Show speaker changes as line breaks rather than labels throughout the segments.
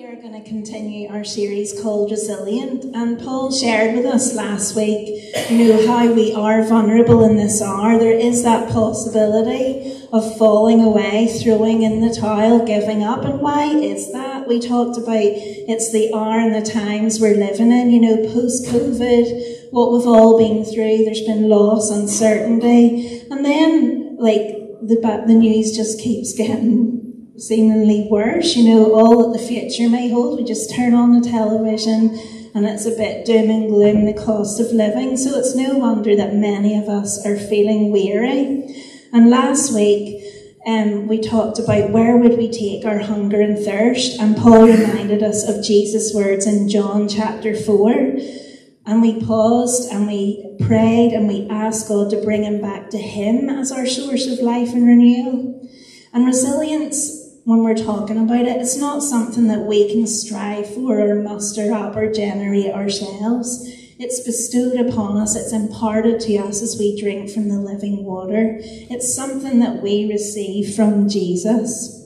we are going to continue our series called Resilient. And Paul shared with us last week, you know, how we are vulnerable in this hour. There is that possibility of falling away, throwing in the towel, giving up. And why is that? We talked about it's the hour and the times we're living in, you know, post COVID, what we've all been through. There's been loss, uncertainty. And then, like, the, the news just keeps getting seemingly worse, you know, all that the future may hold. We just turn on the television and it's a bit doom and gloom, the cost of living. So it's no wonder that many of us are feeling weary. And last week, um, we talked about where would we take our hunger and thirst, and Paul reminded us of Jesus' words in John chapter 4. And we paused and we prayed and we asked God to bring him back to him as our source of life and renewal. And resilience when we're talking about it, it's not something that we can strive for or muster up or generate ourselves. It's bestowed upon us, it's imparted to us as we drink from the living water. It's something that we receive from Jesus.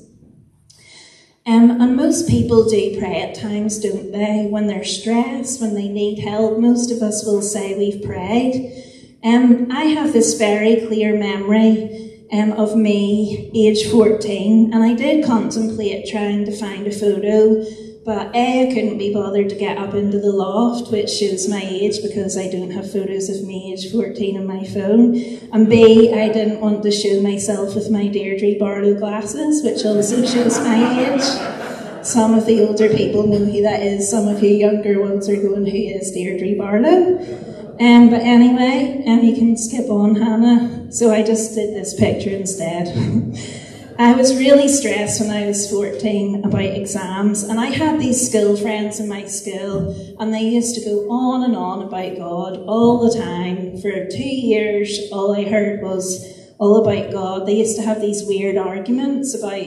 Um, and most people do pray at times, don't they? When they're stressed, when they need help, most of us will say we've prayed. Um, I have this very clear memory um, of me, age 14, and I did contemplate trying to find a photo, but A, I couldn't be bothered to get up into the loft, which shows my age because I don't have photos of me age 14 on my phone, and B, I didn't want to show myself with my Deirdre Barlow glasses, which also shows my age. Some of the older people know who that is, some of you younger ones are going, who is Deirdre Barlow? Um, but anyway, and um, you can skip on, Hannah. So I just did this picture instead. I was really stressed when I was 14 about exams, and I had these school friends in my school, and they used to go on and on about God all the time. For two years, all I heard was all about God. They used to have these weird arguments about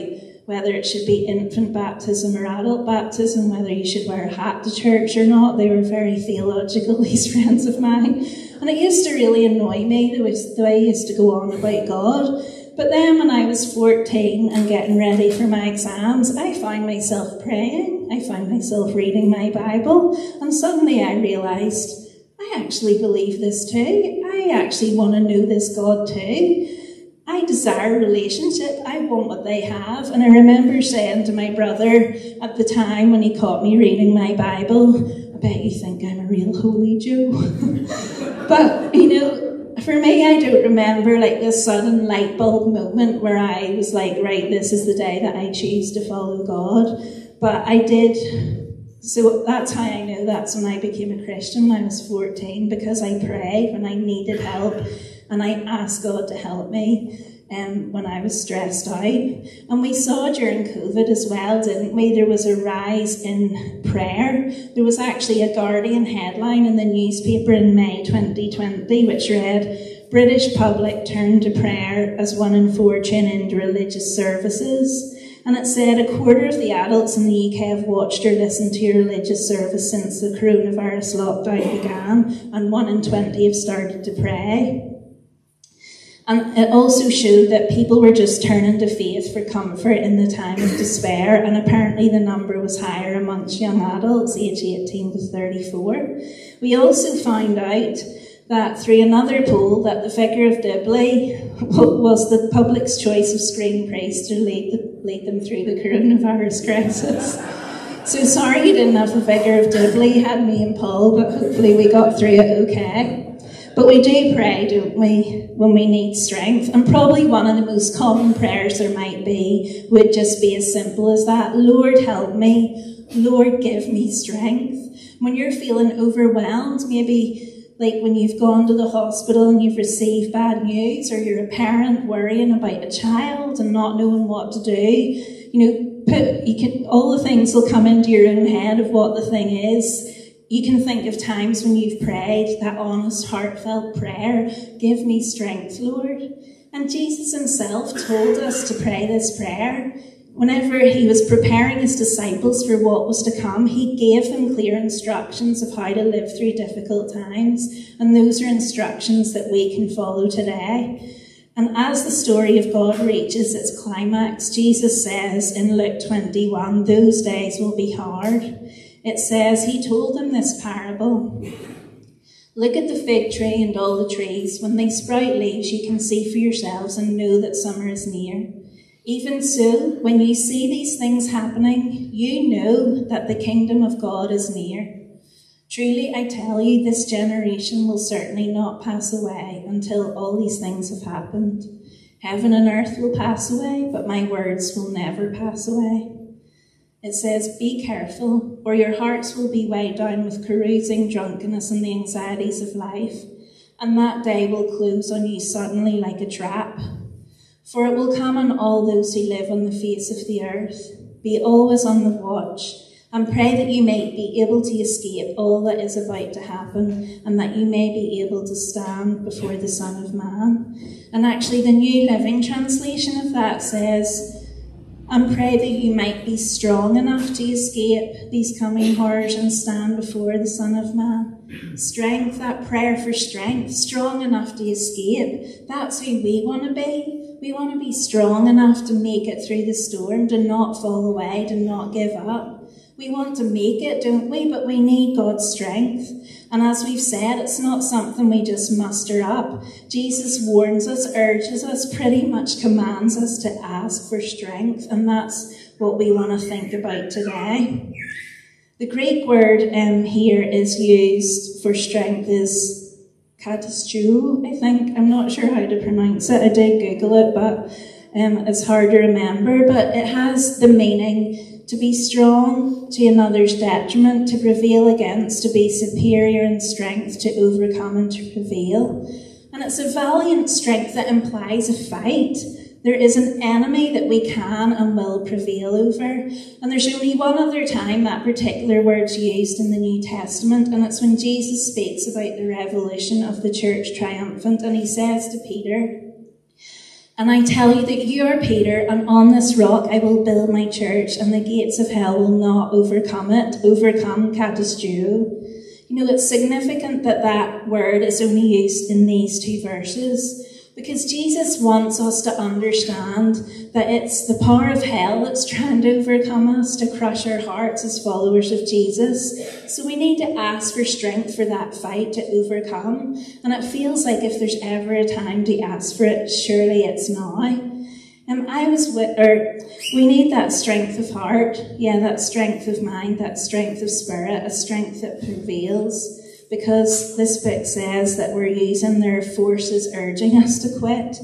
whether it should be infant baptism or adult baptism, whether you should wear a hat to church or not. They were very theological, these friends of mine. And it used to really annoy me the way, the way I used to go on about God. But then when I was 14 and getting ready for my exams, I found myself praying. I found myself reading my Bible. And suddenly I realized, I actually believe this too. I actually want to know this God too. I desire relationship. I want what they have. And I remember saying to my brother at the time when he caught me reading my Bible, I bet you think I'm a real holy Joe. but, you know, for me, I don't remember like this sudden light bulb moment where I was like, right, this is the day that I choose to follow God. But I did. So that's how I know that's when I became a Christian when I was 14 because I prayed when I needed help and I asked God to help me um, when I was stressed out. And we saw during COVID as well, didn't we? There was a rise in prayer. There was actually a Guardian headline in the newspaper in May 2020 which read, British public turn to prayer as one in four tune into religious services. And it said a quarter of the adults in the UK have watched or listened to a religious service since the coronavirus lockdown began, and one in 20 have started to pray. And it also showed that people were just turning to faith for comfort in the time of despair, and apparently the number was higher amongst young adults aged 18 to 34. We also found out that through another poll that the Vicar of Dibley was the public's choice of screen priest to lead, the, lead them through the coronavirus crisis. So sorry you didn't have the Vicar of Dibley, had me and Paul, but hopefully we got through it okay. But we do pray, don't we, when we need strength. And probably one of the most common prayers there might be would just be as simple as that Lord, help me. Lord, give me strength. When you're feeling overwhelmed, maybe like when you've gone to the hospital and you've received bad news, or you're a parent worrying about a child and not knowing what to do, you know, put, you can, all the things will come into your own head of what the thing is you can think of times when you've prayed that honest, heartfelt prayer, give me strength, Lord. And Jesus himself told us to pray this prayer. Whenever he was preparing his disciples for what was to come, he gave them clear instructions of how to live through difficult times. And those are instructions that we can follow today. And as the story of God reaches its climax, Jesus says in Luke 21, those days will be hard. It says, He told them this parable. Look at the fig tree and all the trees. When they sprout leaves, you can see for yourselves and know that summer is near. Even so, when you see these things happening, you know that the kingdom of God is near. Truly, I tell you, this generation will certainly not pass away until all these things have happened. Heaven and earth will pass away, but my words will never pass away. It says, Be careful, or your hearts will be weighed down with carousing, drunkenness, and the anxieties of life, and that day will close on you suddenly like a trap. For it will come on all those who live on the face of the earth. Be always on the watch and pray that you may be able to escape all that is about to happen and that you may be able to stand before the Son of Man. And actually, the New Living Translation of that says, and pray that you might be strong enough to escape these coming horrors and stand before the Son of Man. Strength, that prayer for strength, strong enough to escape. That's who we want to be. We want to be strong enough to make it through the storm, to not fall away, to not give up. We want to make it, don't we? But we need God's strength. And as we've said, it's not something we just muster up. Jesus warns us, urges us, pretty much commands us to ask for strength. And that's what we want to think about today. The Greek word um, here is used for strength is katastu, I think. I'm not sure how to pronounce it. I did Google it, but um, it's hard to remember. But it has the meaning to be strong to another's detriment, to prevail against, to be superior in strength, to overcome and to prevail. And it's a valiant strength that implies a fight. There is an enemy that we can and will prevail over. And there's only one other time that particular word's used in the New Testament, and it's when Jesus speaks about the revolution of the church triumphant, and he says to Peter, and I tell you that you are Peter, and on this rock I will build my church, and the gates of hell will not overcome it. Overcome katastu. You know, it's significant that that word is only used in these two verses because Jesus wants us to understand that it's the power of hell that's trying to overcome us, to crush our hearts as followers of Jesus. So we need to ask for strength for that fight to overcome. And it feels like if there's ever a time to ask for it, surely it's now. Um, I was with, or we need that strength of heart, yeah, that strength of mind, that strength of spirit, a strength that prevails because this book says that we're using their forces urging us to quit.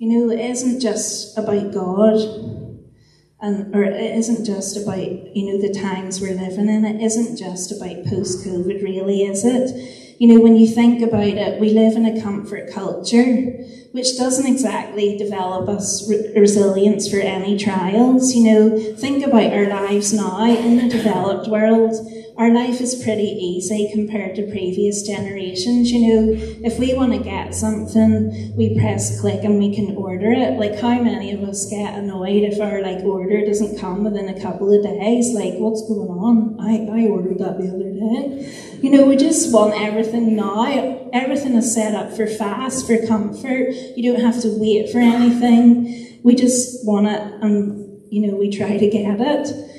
You know, it isn't just about God, and or it isn't just about you know the times we're living in. It isn't just about post COVID, really, is it? You know, when you think about it, we live in a comfort culture which doesn't exactly develop us re- resilience for any trials. You know, think about our lives now in the developed world our life is pretty easy compared to previous generations. You know, if we want to get something, we press click and we can order it. Like, how many of us get annoyed if our like order doesn't come within a couple of days? Like, what's going on? I, I ordered that the other day. You know, we just want everything now. Everything is set up for fast, for comfort. You don't have to wait for anything. We just want it and, you know, we try to get it.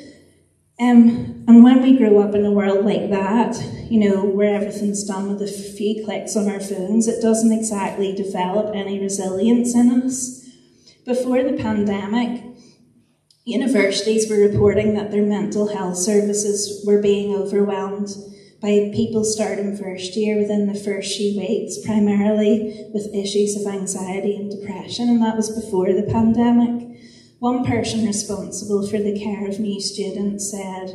Um, and when we grow up in a world like that, you know, where everything's done with a few clicks on our phones, it doesn't exactly develop any resilience in us. Before the pandemic, universities were reporting that their mental health services were being overwhelmed by people starting first year within the first few weeks, primarily with issues of anxiety and depression, and that was before the pandemic. One person responsible for the care of new students said,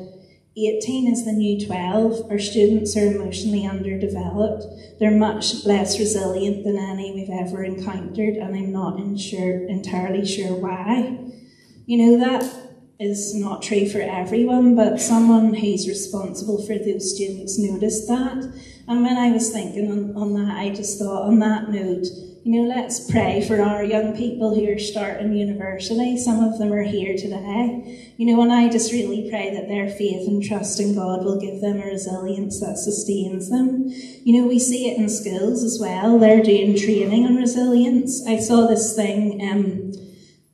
18 is the new 12. Our students are emotionally underdeveloped. They're much less resilient than any we've ever encountered, and I'm not insure, entirely sure why. You know, that is not true for everyone, but someone who's responsible for those students noticed that. And when I was thinking on, on that, I just thought, on that note, You know, let's pray for our young people who are starting university. Some of them are here today. You know, and I just really pray that their faith and trust in God will give them a resilience that sustains them. You know, we see it in schools as well. They're doing training on resilience. I saw this thing, um,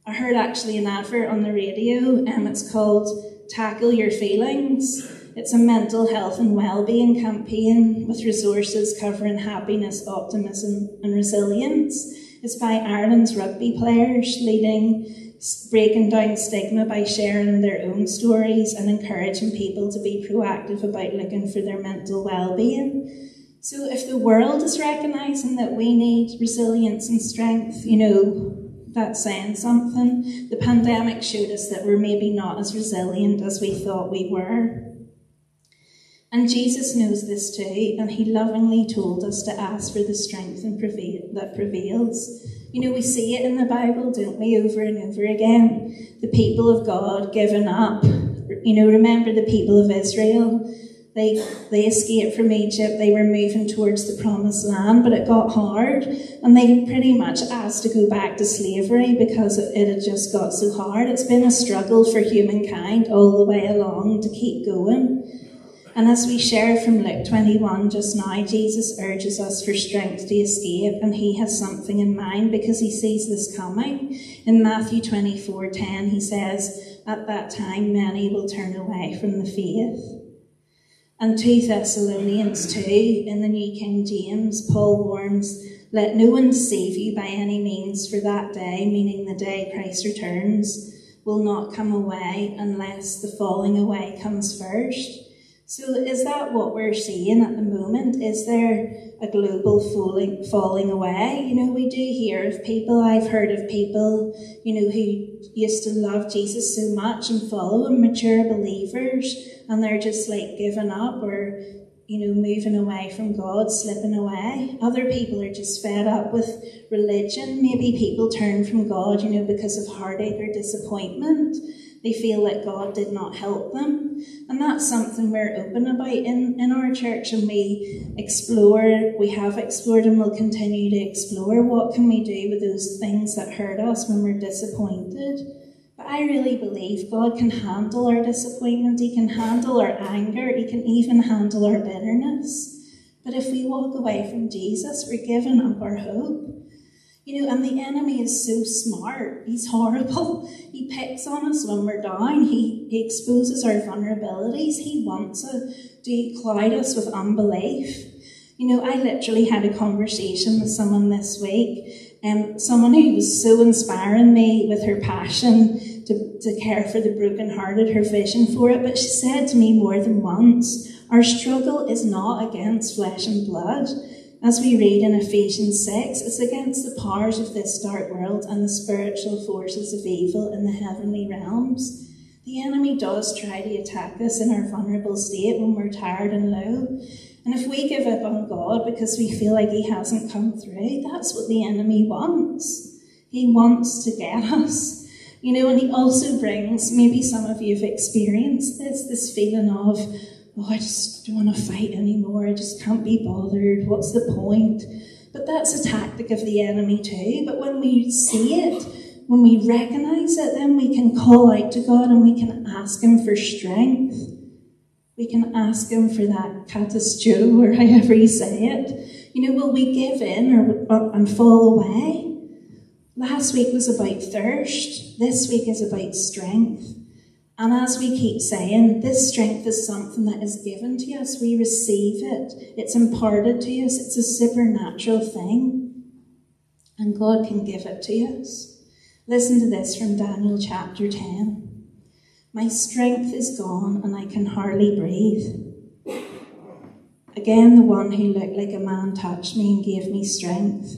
I heard actually an advert on the radio, and um, it's called Tackle Your Feelings it's a mental health and well-being campaign with resources covering happiness, optimism and resilience. It's by Ireland's rugby players leading breaking down stigma by sharing their own stories and encouraging people to be proactive about looking for their mental well-being. So if the world is recognizing that we need resilience and strength, you know, that's saying something. The pandemic showed us that we're maybe not as resilient as we thought we were. And Jesus knows this too, and he lovingly told us to ask for the strength and prevail, that prevails. You know, we see it in the Bible, don't we, over and over again. The people of God giving up. You know, remember the people of Israel? They, they escaped from Egypt, they were moving towards the promised land, but it got hard, and they pretty much asked to go back to slavery because it had just got so hard. It's been a struggle for humankind all the way along to keep going. And as we share from Luke 21 just now, Jesus urges us for strength to escape, and he has something in mind because he sees this coming. In Matthew 24 10, he says, At that time, many will turn away from the faith. And 2 Thessalonians 2, in the New King James, Paul warns, Let no one deceive you by any means, for that day, meaning the day Christ returns, will not come away unless the falling away comes first. So is that what we're seeing at the moment? Is there a global falling falling away? You know, we do hear of people, I've heard of people, you know, who used to love Jesus so much and follow him, mature believers, and they're just like giving up or you know, moving away from God, slipping away. Other people are just fed up with religion. Maybe people turn from God, you know, because of heartache or disappointment. They feel that God did not help them. And that's something we're open about in, in our church and we explore, we have explored and will continue to explore what can we do with those things that hurt us when we're disappointed. But I really believe God can handle our disappointment, He can handle our anger, He can even handle our bitterness. But if we walk away from Jesus, we're giving up our hope. You know, and the enemy is so smart. He's horrible. He picks on us when we're down. He, he exposes our vulnerabilities. He wants to cloud us with unbelief. You know, I literally had a conversation with someone this week, um, someone who was so inspiring me with her passion to, to care for the brokenhearted, her vision for it. But she said to me more than once, our struggle is not against flesh and blood. As we read in Ephesians 6, it's against the powers of this dark world and the spiritual forces of evil in the heavenly realms. The enemy does try to attack us in our vulnerable state when we're tired and low. And if we give up on God because we feel like He hasn't come through, that's what the enemy wants. He wants to get us. You know, and He also brings, maybe some of you have experienced this, this feeling of, oh, I just don't want to fight anymore. I just can't be bothered. What's the point? But that's a tactic of the enemy too. But when we see it, when we recognize it, then we can call out to God and we can ask Him for strength. We can ask Him for that katastu, or however you say it. You know, will we give in or, or and fall away? Last week was about thirst. This week is about strength. And as we keep saying, this strength is something that is given to us. We receive it. It's imparted to us. It's a supernatural thing. And God can give it to us. Listen to this from Daniel chapter 10. My strength is gone and I can hardly breathe. Again, the one who looked like a man touched me and gave me strength.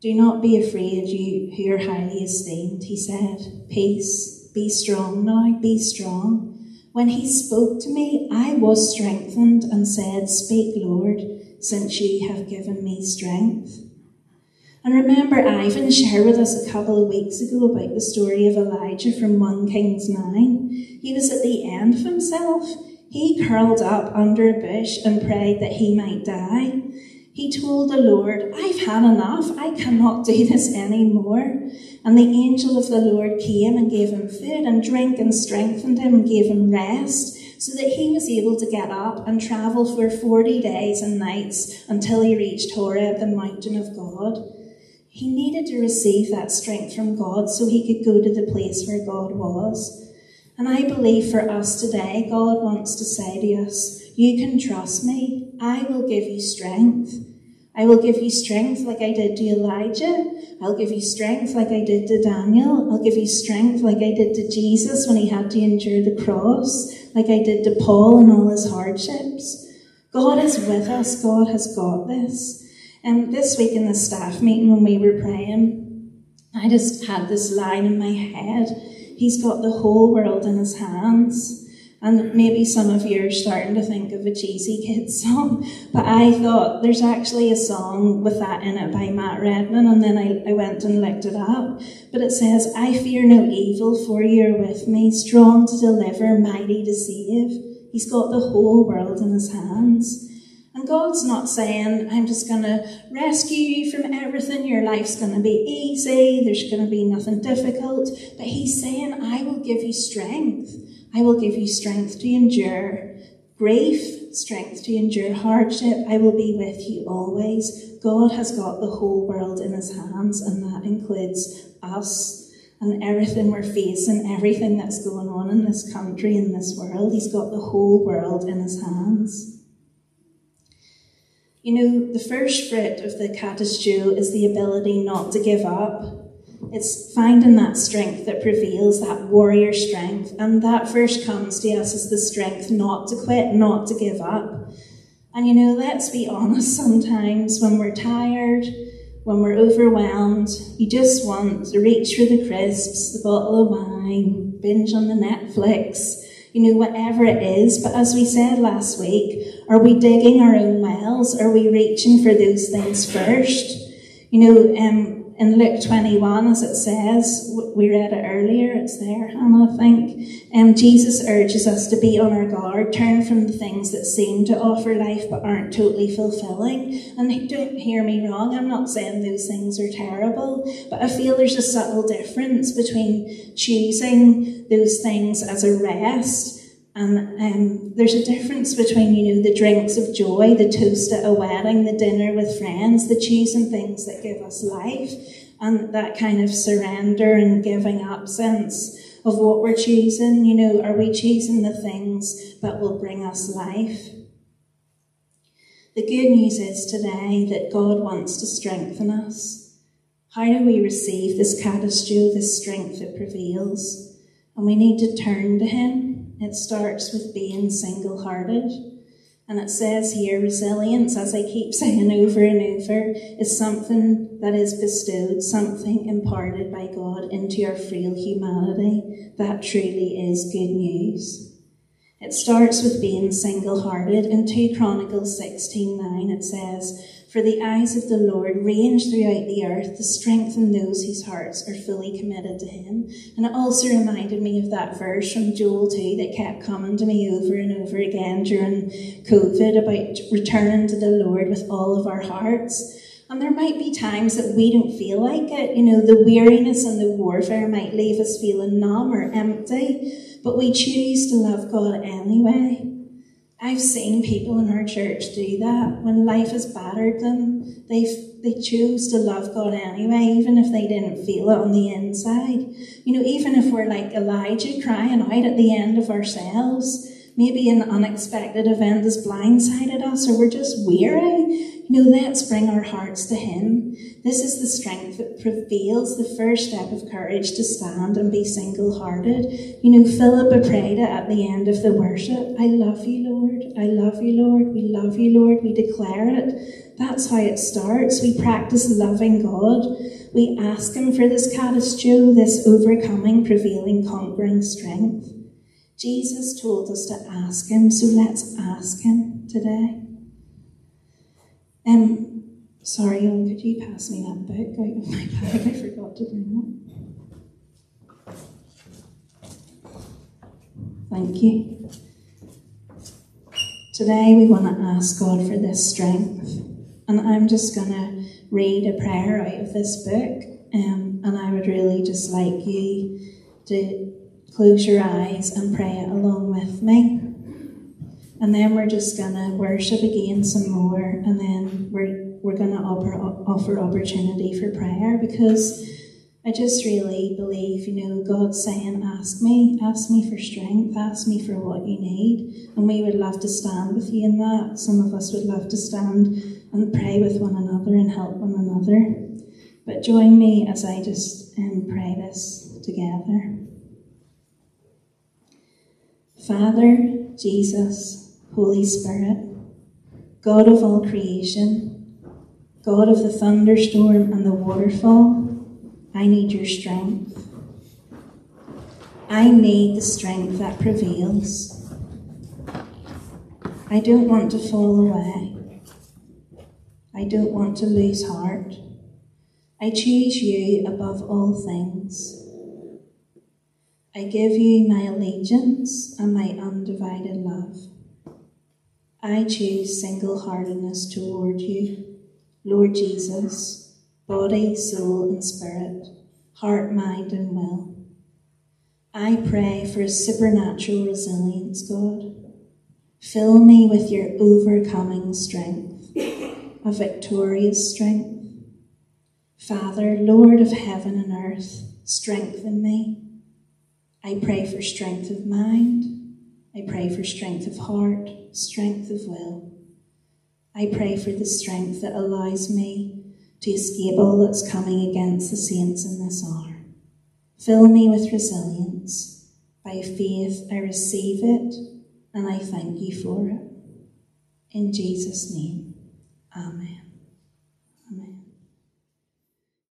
Do not be afraid, you who are highly esteemed, he said. Peace be strong now, be strong. When he spoke to me, I was strengthened and said, Speak, Lord, since you have given me strength. And remember, Ivan shared with us a couple of weeks ago about the story of Elijah from 1 Kings 9. He was at the end of himself. He curled up under a bush and prayed that he might die. He told the Lord, I've had enough. I cannot do this anymore. And the angel of the Lord came and gave him food and drink and strengthened him and gave him rest so that he was able to get up and travel for 40 days and nights until he reached Horeb, the mountain of God. He needed to receive that strength from God so he could go to the place where God was. And I believe for us today, God wants to say to us, You can trust me. I will give you strength. I will give you strength like I did to Elijah. I'll give you strength like I did to Daniel. I'll give you strength like I did to Jesus when he had to endure the cross, like I did to Paul in all his hardships. God is with us. God has got this. And this week in the staff meeting when we were praying, I just had this line in my head. He's got the whole world in his hands. And maybe some of you are starting to think of a cheesy kids song, but I thought there's actually a song with that in it by Matt Redman, and then I, I went and looked it up. But it says, I fear no evil, for you're with me, strong to deliver, mighty to save. He's got the whole world in his hands. And God's not saying, I'm just going to rescue you from everything. Your life's going to be easy. There's going to be nothing difficult. But He's saying, I will give you strength. I will give you strength to endure grief, strength to endure hardship. I will be with you always. God has got the whole world in his hands, and that includes us and everything we're facing, everything that's going on in this country, in this world. He's got the whole world in his hands. You know, the first fruit of the Katashu is the ability not to give up it's finding that strength that prevails, that warrior strength. And that first comes to us as the strength not to quit, not to give up. And you know, let's be honest, sometimes when we're tired, when we're overwhelmed, you just want to reach for the crisps, the bottle of wine, binge on the Netflix, you know, whatever it is. But as we said last week, are we digging our own wells? Are we reaching for those things first? You know, um, in Luke 21, as it says, we read it earlier, it's there, Hannah, I think. Um, Jesus urges us to be on our guard, turn from the things that seem to offer life but aren't totally fulfilling. And don't hear me wrong, I'm not saying those things are terrible, but I feel there's a subtle difference between choosing those things as a rest and um, there's a difference between, you know, the drinks of joy, the toast at a wedding, the dinner with friends, the choosing things that give us life, and that kind of surrender and giving up sense of what we're choosing. You know, are we choosing the things that will bring us life? The good news is today that God wants to strengthen us. How do we receive this catastrophe, this strength that prevails? And we need to turn to Him. It starts with being single hearted. And it says here, resilience, as I keep saying over and over, is something that is bestowed, something imparted by God into our frail humanity. That truly is good news. It starts with being single hearted. In 2 Chronicles 16 9, it says, for the eyes of the Lord range throughout the earth to strengthen those whose hearts are fully committed to Him. And it also reminded me of that verse from Joel 2 that kept coming to me over and over again during COVID about returning to the Lord with all of our hearts. And there might be times that we don't feel like it. You know, the weariness and the warfare might leave us feeling numb or empty, but we choose to love God anyway. I've seen people in our church do that. When life has battered them, they they choose to love God anyway, even if they didn't feel it on the inside. You know, even if we're like Elijah crying out at the end of ourselves, maybe an unexpected event has blindsided us or we're just weary. Know, let's bring our hearts to Him. This is the strength that prevails, the first step of courage to stand and be single hearted. You know, Philippa prayed it at the end of the worship I love you, Lord. I love you, Lord. We love you, Lord. We declare it. That's how it starts. We practice loving God. We ask Him for this catastrophe, this overcoming, prevailing, conquering strength. Jesus told us to ask Him, so let's ask Him today. Um, sorry, Owen, could you pass me that book my bag? I forgot to bring it. Thank you. Today we want to ask God for this strength. And I'm just going to read a prayer out of this book. Um, and I would really just like you to close your eyes and pray it along with me. And then we're just to worship again some more. And then we're, we're to offer, offer opportunity for prayer because I just really believe, you know, God's saying, ask me, ask me for strength, ask me for what you need. And we would love to stand with you in that. Some of us would love to stand and pray with one another and help one another. But join me as I just um, pray this together. Father, Jesus, Holy Spirit, God of all creation, God of the thunderstorm and the waterfall, I need your strength. I need the strength that prevails. I don't want to fall away. I don't want to lose heart. I choose you above all things. I give you my allegiance and my undivided love. I choose single heartedness toward you, Lord Jesus body, soul, and spirit, heart, mind, and will. I pray for a supernatural resilience, God. Fill me with your overcoming strength, a victorious strength. Father, Lord of heaven and earth, strengthen me. I pray for strength of mind. I pray for strength of heart, strength of will. I pray for the strength that allows me to escape all that's coming against the saints in this hour. Fill me with resilience. By faith, I receive it and I thank you for it. In Jesus' name, Amen.